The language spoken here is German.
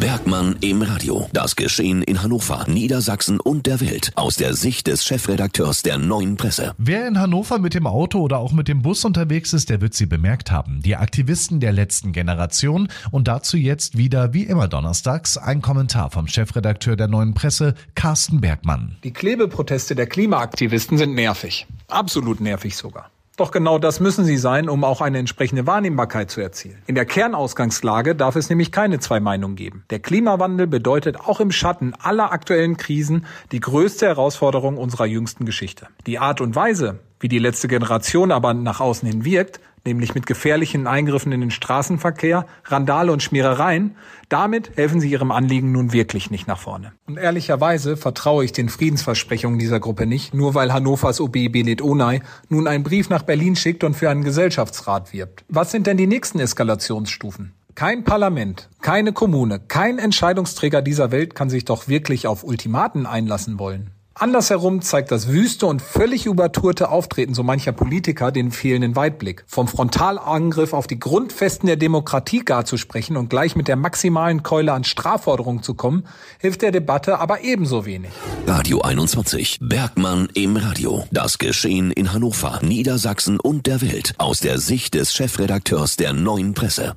Bergmann im Radio. Das Geschehen in Hannover, Niedersachsen und der Welt aus der Sicht des Chefredakteurs der Neuen Presse. Wer in Hannover mit dem Auto oder auch mit dem Bus unterwegs ist, der wird sie bemerkt haben. Die Aktivisten der letzten Generation und dazu jetzt wieder wie immer donnerstags ein Kommentar vom Chefredakteur der Neuen Presse, Carsten Bergmann. Die Klebeproteste der Klimaaktivisten sind nervig. Absolut nervig sogar. Doch genau das müssen sie sein, um auch eine entsprechende Wahrnehmbarkeit zu erzielen. In der Kernausgangslage darf es nämlich keine zwei Meinungen geben. Der Klimawandel bedeutet auch im Schatten aller aktuellen Krisen die größte Herausforderung unserer jüngsten Geschichte. Die Art und Weise, wie die letzte Generation aber nach außen hin wirkt, nämlich mit gefährlichen Eingriffen in den Straßenverkehr, Randale und Schmierereien, damit helfen sie ihrem Anliegen nun wirklich nicht nach vorne. Und ehrlicherweise vertraue ich den Friedensversprechungen dieser Gruppe nicht, nur weil Hannovers OB Belit Onay nun einen Brief nach Berlin schickt und für einen Gesellschaftsrat wirbt. Was sind denn die nächsten Eskalationsstufen? Kein Parlament, keine Kommune, kein Entscheidungsträger dieser Welt kann sich doch wirklich auf Ultimaten einlassen wollen. Andersherum zeigt das wüste und völlig übertourte Auftreten so mancher Politiker den fehlenden Weitblick. Vom Frontalangriff auf die Grundfesten der Demokratie gar zu sprechen und gleich mit der maximalen Keule an Strafforderungen zu kommen, hilft der Debatte aber ebenso wenig. Radio 21. Bergmann im Radio. Das Geschehen in Hannover, Niedersachsen und der Welt aus der Sicht des Chefredakteurs der Neuen Presse.